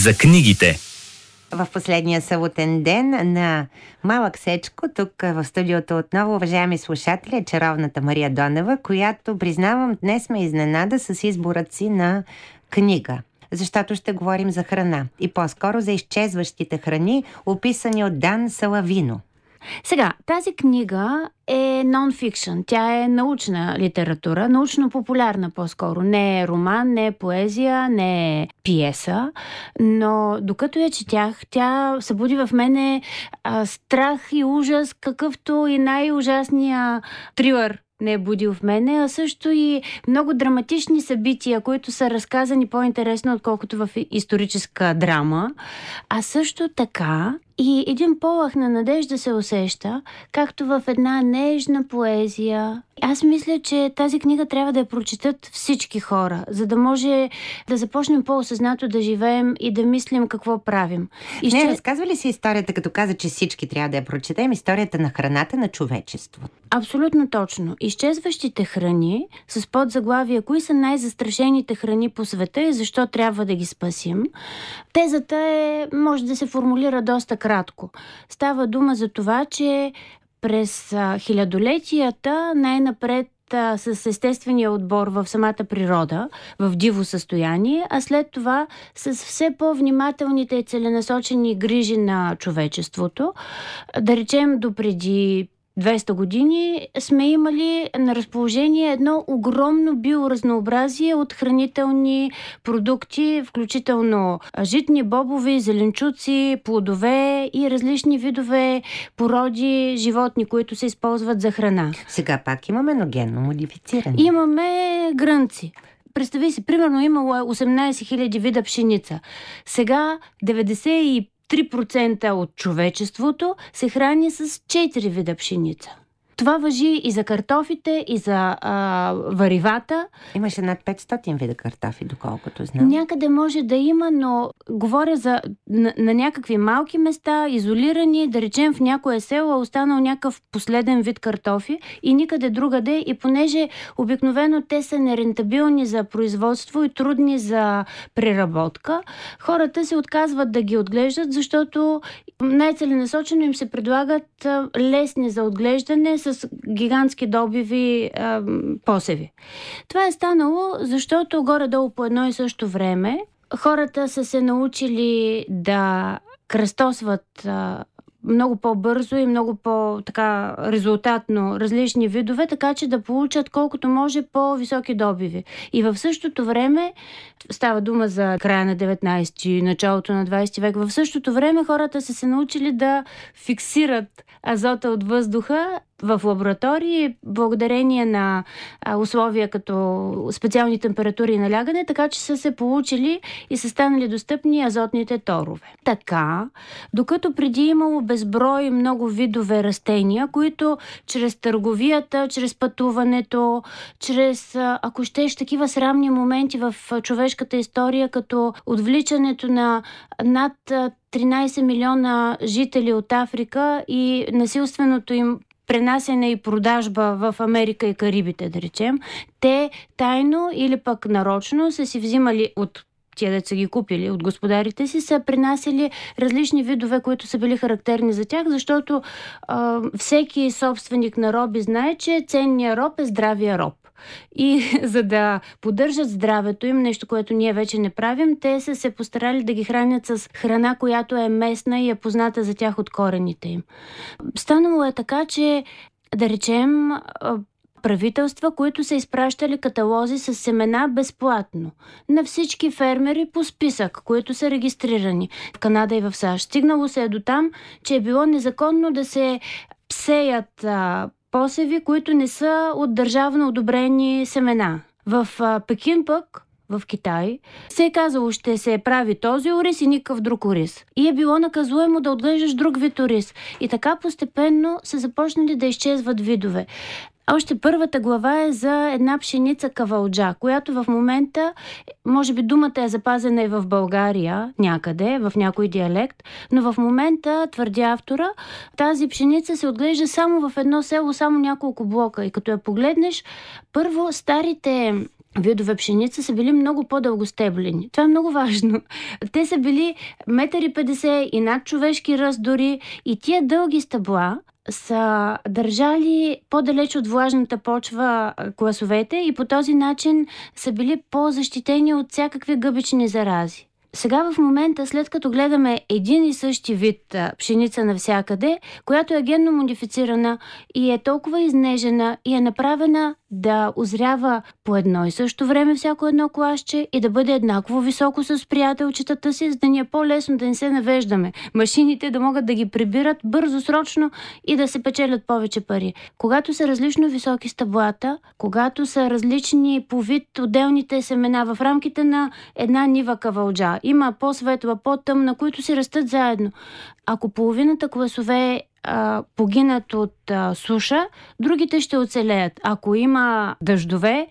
за книгите. В последния съботен ден на Малък Сечко, тук в студиото отново, уважаеми слушатели, е чаровната Мария Донева, която, признавам, днес ме изненада с изборът си на книга защото ще говорим за храна и по-скоро за изчезващите храни, описани от Дан Салавино. Сега, тази книга е нон-фикшн. Тя е научна литература, научно-популярна по-скоро. Не е роман, не е поезия, не е пиеса, но докато я четях, тя събуди в мене а, страх и ужас, какъвто и най-ужасния трилър не е будил в мене, а също и много драматични събития, които са разказани по-интересно, отколкото в историческа драма. А също така и един полах на надежда се усеща, както в една нежна поезия. Аз мисля, че тази книга трябва да я прочитат всички хора, за да може да започнем по-осъзнато да живеем и да мислим какво правим. И Не, ще... разказва ли си историята, като каза, че всички трябва да я прочетем, историята на храната на човечеството? Абсолютно точно. Изчезващите храни с подзаглавия, кои са най-застрашените храни по света и защо трябва да ги спасим. Тезата е, може да се формулира доста кратко. Става дума за това, че през хилядолетията най-напред с естествения отбор в самата природа, в диво състояние, а след това с все по-внимателните и целенасочени грижи на човечеството. Да речем, допреди 200 години сме имали на разположение едно огромно биоразнообразие от хранителни продукти, включително житни бобови, зеленчуци, плодове и различни видове породи животни, които се използват за храна. Сега пак имаме, но генно модифициране. Имаме грънци. Представи си, примерно имало 18 000 вида пшеница. Сега 95 3% от човечеството се храни с 4 вида пшеница. Това въжи и за картофите, и за а, варивата. Имаше над 500 вида картофи, доколкото знам. Някъде може да има, но говоря за на, на някакви малки места, изолирани, да речем в някое село, останал някакъв последен вид картофи и никъде другаде. И понеже обикновено те са нерентабилни за производство и трудни за преработка, хората се отказват да ги отглеждат, защото най-целенасочено им се предлагат лесни за отглеждане с с гигантски добиви а, посеви. Това е станало, защото горе-долу по едно и също време хората са се научили да кръстосват а, много по-бързо и много по-така резултатно различни видове, така че да получат колкото може по-високи добиви. И в същото време, става дума за края на 19 началото на 20 век, в същото време хората са се научили да фиксират азота от въздуха в лаборатории, благодарение на условия като специални температури и налягане, така че са се получили и са станали достъпни азотните торове. Така, докато преди имало безброй много видове растения, които чрез търговията, чрез пътуването, чрез, ако щеш, такива срамни моменти в човешката история, като отвличането на над 13 милиона жители от Африка и насилственото им пренасене и продажба в Америка и Карибите, да речем, те тайно или пък нарочно са си взимали от тия деца ги купили от господарите си, са принасяли различни видове, които са били характерни за тях, защото а, всеки собственик на роби знае, че ценният роб е здравия роб. И за да поддържат здравето им, нещо, което ние вече не правим, те са се постарали да ги хранят с храна, която е местна и е позната за тях от корените им. Станало е така, че да речем, правителства, които са изпращали каталози с семена безплатно на всички фермери по списък, които са регистрирани в Канада и в САЩ. Стигнало се е до там, че е било незаконно да се сеят а, посеви, които не са от държавно одобрени семена. В Пекин пък в Китай, се е казало, ще се прави този ориз и никакъв друг ориз. И е било наказуемо да отглеждаш друг вид ориз. И така постепенно се започнали да изчезват видове. Още първата глава е за една пшеница кавалджа, която в момента, може би думата е запазена и в България някъде, в някой диалект, но в момента, твърди автора, тази пшеница се отглежда само в едно село, само няколко блока. И като я погледнеш, първо старите видове пшеница са били много по-дългостеблени. Това е много важно. Те са били 1,50 м и над човешки ръст дори и тия дълги стъбла са държали по-далеч от влажната почва класовете и по този начин са били по-защитени от всякакви гъбични зарази. Сега в момента, след като гледаме един и същи вид пшеница навсякъде, която е генно модифицирана и е толкова изнежена и е направена да озрява по едно и също време всяко едно класче и да бъде еднакво високо с приятелчетата си, за да ни е по-лесно да не се навеждаме. Машините да могат да ги прибират бързо, срочно и да се печелят повече пари. Когато са различно високи стъблата, когато са различни по вид отделните семена в рамките на една нива кавалджа, има по-светла, по-тъмна, които си растат заедно. Ако половината класове погинат от а, суша, другите ще оцелеят. Ако има дъждове,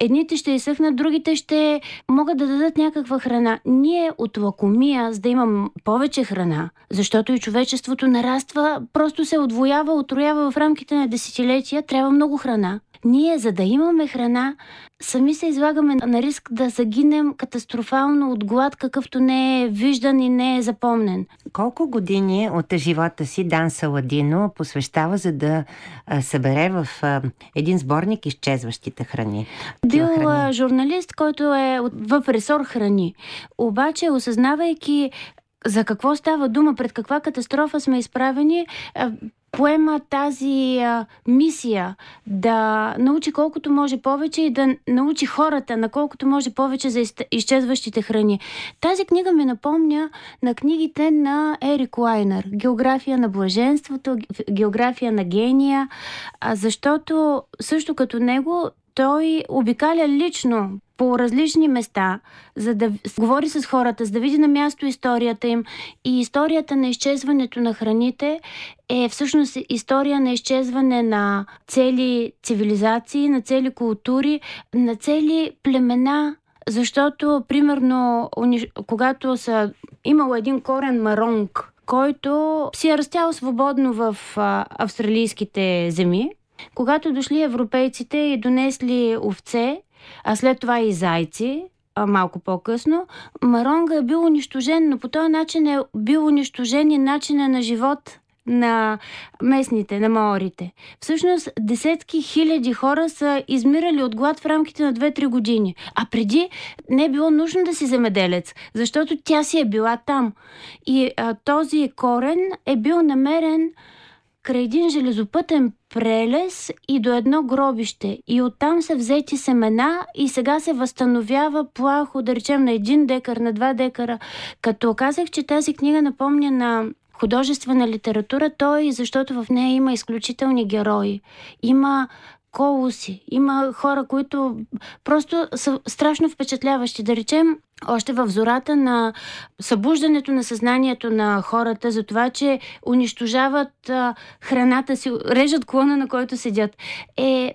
едните ще изсъхнат, другите ще могат да дадат някаква храна. Ние от лакомия, за да имам повече храна, защото и човечеството нараства, просто се отвоява, отроява в рамките на десетилетия, трябва много храна. Ние, за да имаме храна, сами се излагаме на риск да загинем катастрофално от глад, какъвто не е виждан и не е запомнен. Колко години от живота си Дан Саладино посвещава, за да събере в един сборник изчезващите храни? Бил храни? журналист, който е в ресор храни. Обаче, осъзнавайки за какво става дума, пред каква катастрофа сме изправени, поема тази а, мисия да научи колкото може повече и да научи хората на колкото може повече за изчезващите храни. Тази книга ми напомня на книгите на Ерик Лайнер. География на блаженството, география на гения, а, защото също като него той обикаля лично по различни места, за да говори с хората, за да види на място историята им. И историята на изчезването на храните е всъщност история на изчезване на цели цивилизации, на цели култури, на цели племена, защото, примерно, когато са имало един корен маронг, който си е растял свободно в а, австралийските земи, когато дошли европейците и донесли овце, а след това и зайци, а малко по-късно, Маронга е бил унищожен, но по този начин е бил унищожен и начина на живот на местните, на маорите. Всъщност, десетки хиляди хора са измирали от глад в рамките на 2-3 години. А преди не е било нужно да си земеделец, защото тя си е била там. И а, този корен е бил намерен край един железопътен прелес и до едно гробище. И оттам са взети семена и сега се възстановява плахо, да речем, на един декар, на два декара. Като казах, че тази книга напомня на художествена литература, той, защото в нея има изключителни герои. Има колоси, има хора, които просто са страшно впечатляващи. Да речем, още в зората на събуждането на съзнанието на хората за това, че унищожават а, храната си, режат клона, на който седят, е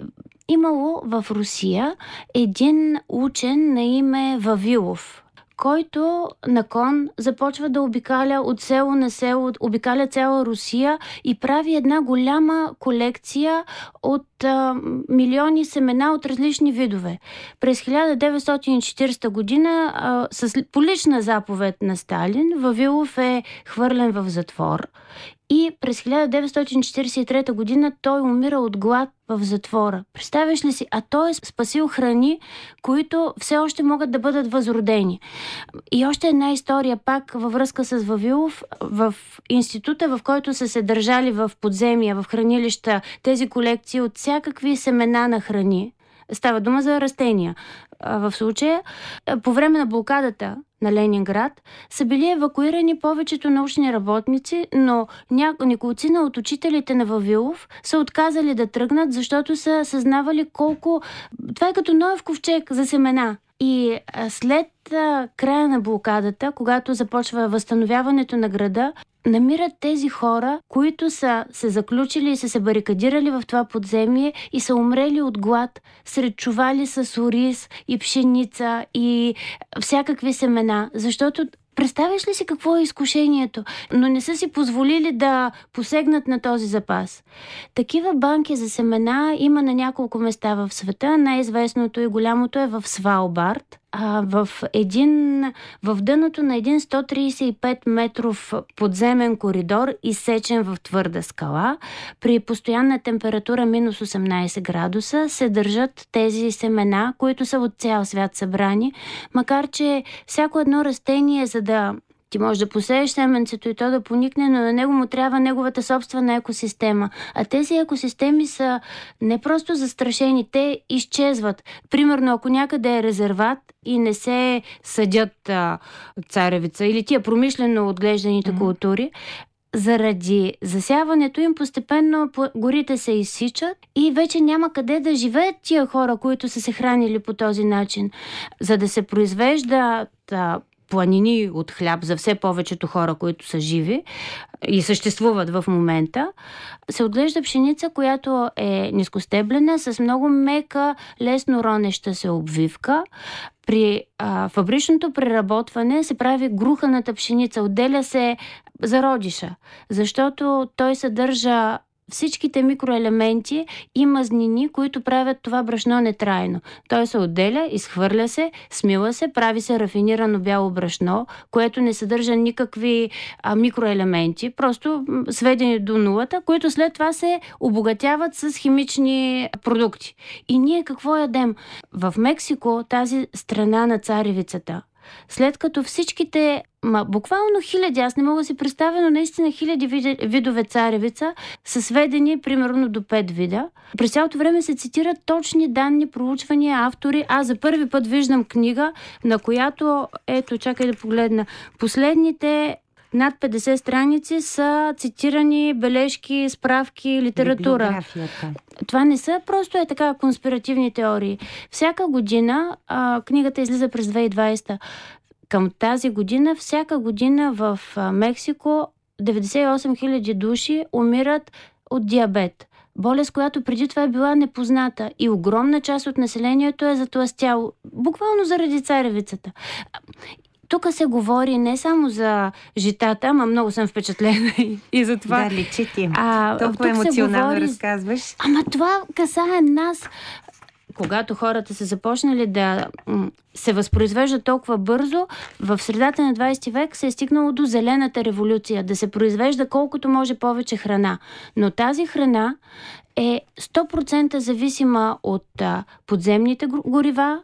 имало в Русия един учен на име Вавилов който на кон започва да обикаля от село на село, обикаля цяла Русия и прави една голяма колекция от а, милиони семена от различни видове. През 1940 година а, с, по лична заповед на Сталин Вавилов е хвърлен в затвор и през 1943 година той умира от глад в затвора. Представяш ли си? А той е спасил храни, които все още могат да бъдат възродени. И още една история пак във връзка с Вавилов. В института, в който са се държали в подземия, в хранилища, тези колекции от всякакви семена на храни, Става дума за растения. В случая, по време на блокадата на Ленинград са били евакуирани повечето научни работници, но няколцина от учителите на Вавилов са отказали да тръгнат, защото са съзнавали колко... Това е като Ноев ковчег за семена. И след края на блокадата, когато започва възстановяването на града, намират тези хора, които са се заключили и са се барикадирали в това подземие и са умрели от глад сред чували с ориз и пшеница и всякакви семена, защото Представяш ли си какво е изкушението? Но не са си позволили да посегнат на този запас. Такива банки за семена има на няколко места в света. Най-известното и голямото е в Свалбард. А, в, един, в дъното на един 135 метров подземен коридор, изсечен в твърда скала, при постоянна температура минус 18 градуса, се държат тези семена, които са от цял свят събрани, макар че всяко едно растение, за да ти можеш да посееш семенцето и то да поникне, но на него му трябва неговата собствена екосистема. А тези екосистеми са не просто застрашени, те изчезват. Примерно, ако някъде е резерват и не се съдят а, царевица или тия промишлено отглежданите mm-hmm. култури, заради засяването им постепенно горите се изсичат и вече няма къде да живеят тия хора, които са се хранили по този начин. За да се произвежда планини от хляб за все повечето хора, които са живи и съществуват в момента, се отглежда пшеница, която е нискостеблена, с много мека, лесно ронеща се обвивка. При а, фабричното преработване се прави груханата пшеница, отделя се зародиша, защото той съдържа всичките микроелементи и мазнини, които правят това брашно нетрайно. Той се отделя, изхвърля се, смила се, прави се рафинирано бяло брашно, което не съдържа никакви а, микроелементи, просто сведени до нулата, които след това се обогатяват с химични продукти. И ние какво ядем? В Мексико, тази страна на царевицата, след като всичките, ма, буквално хиляди, аз не мога да си представя, но наистина хиляди видове царевица са сведени примерно до 5 вида. През цялото време се цитират точни данни, проучвания, автори. Аз за първи път виждам книга, на която, ето, чакай да погледна, последните над 50 страници са цитирани бележки, справки, литература. Това не са просто е така конспиративни теории. Всяка година, а, книгата излиза през 2020, към тази година, всяка година в Мексико 98 000 души умират от диабет. Болест, която преди това е била непозната. И огромна част от населението е затластяло, буквално заради царевицата тук се говори не само за житата, ама много съм впечатлена и, и за това. Да, личи ти. А, Толкова емоционално говори... разказваш. Ама това касае нас. Когато хората са започнали да се възпроизвеждат толкова бързо, в средата на 20 век се е стигнало до зелената революция, да се произвежда колкото може повече храна. Но тази храна е 100% зависима от а, подземните горива,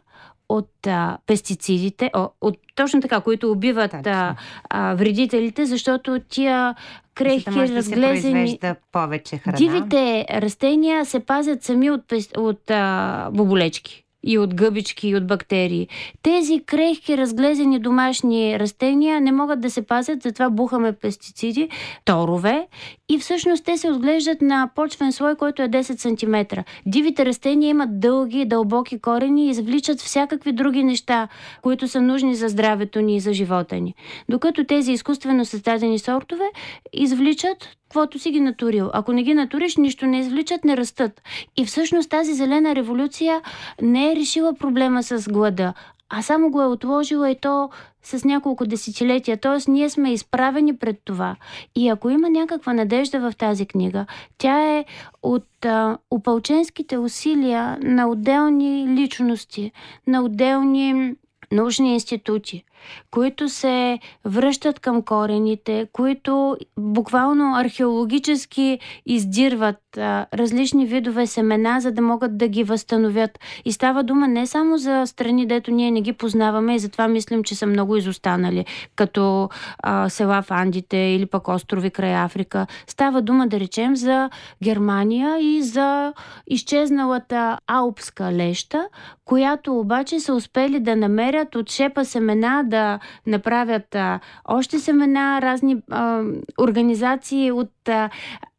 от а, пестицидите, о, от точно така, които убиват а, а, вредителите, защото тия крехки, да разглезени... Да повече храна. Дивите растения се пазят сами от, от а, боболечки и от гъбички, и от бактерии. Тези крехки, разглезени домашни растения не могат да се пазят, затова бухаме пестициди, торове и всъщност те се отглеждат на почвен слой, който е 10 см. Дивите растения имат дълги, дълбоки корени и извличат всякакви други неща, които са нужни за здравето ни и за живота ни. Докато тези изкуствено създадени сортове извличат каквото си ги натурил. Ако не ги натуриш, нищо не извличат, не растат. И всъщност тази зелена революция не е решила проблема с глада, а само го е отложила и то с няколко десетилетия. Т.е. ние сме изправени пред това. И ако има някаква надежда в тази книга, тя е от а, опълченските усилия на отделни личности, на отделни научни институти, които се връщат към корените, които буквално археологически издирват а, различни видове семена, за да могат да ги възстановят. И става дума не само за страни, дето ние не ги познаваме и затова мислим, че са много изостанали, като а, села в Андите или пък острови край Африка. Става дума, да речем, за Германия и за изчезналата алпска леща, която обаче са успели да намерят от шепа семена да направят а, още семена, разни а, организации от а,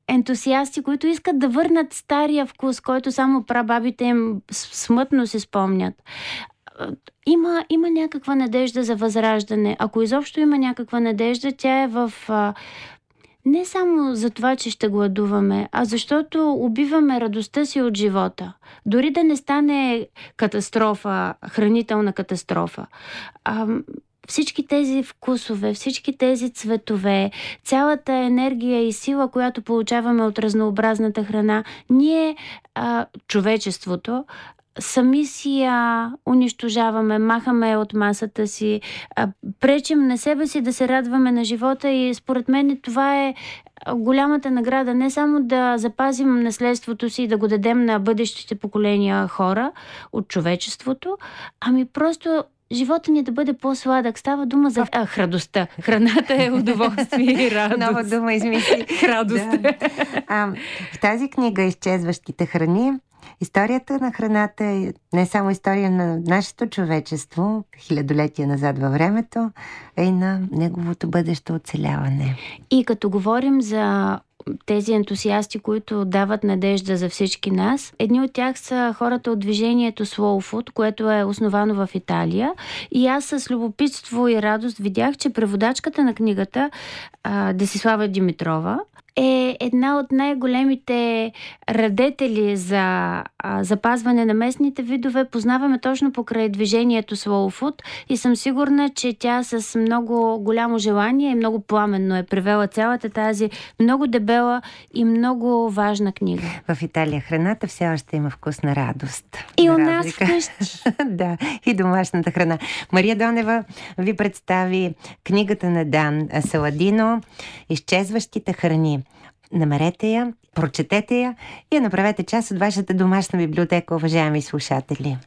ентусиасти, които искат да върнат стария вкус, който само прабабите им смътно си спомнят. Има, има някаква надежда за възраждане. Ако изобщо има някаква надежда, тя е в а, не само за това, че ще гладуваме, а защото убиваме радостта си от живота. Дори да не стане катастрофа, хранителна катастрофа. А, всички тези вкусове, всички тези цветове, цялата енергия и сила, която получаваме от разнообразната храна, ние, а, човечеството, сами си я унищожаваме, махаме от масата си, пречим на себе си да се радваме на живота и според мен това е голямата награда не само да запазим наследството си и да го дадем на бъдещите поколения хора от човечеството, ами просто живота ни да бъде по-сладък. Става дума за а, храдостта. Храната е удоволствие и радост. Нова дума измисли. Храдост. Да. А, в тази книга Изчезващите храни Историята на храната е не само история на нашето човечество, хилядолетия назад във времето, а и на неговото бъдещо оцеляване. И като говорим за тези ентусиасти, които дават надежда за всички нас. Едни от тях са хората от движението Slow Food, което е основано в Италия. И аз с любопитство и радост видях, че преводачката на книгата Десислава Димитрова е една от най-големите радетели за а, запазване на местните видове. Познаваме точно покрай движението Slow Food и съм сигурна, че тя с много голямо желание и много пламенно е превела цялата тази много дебела и много важна книга. В Италия храната все още има вкусна радост. И у нас вкъщи. да, и домашната храна. Мария Донева ви представи книгата на Дан Саладино «Изчезващите храни». Намерете я, прочетете я и я направете част от вашата домашна библиотека, уважаеми слушатели.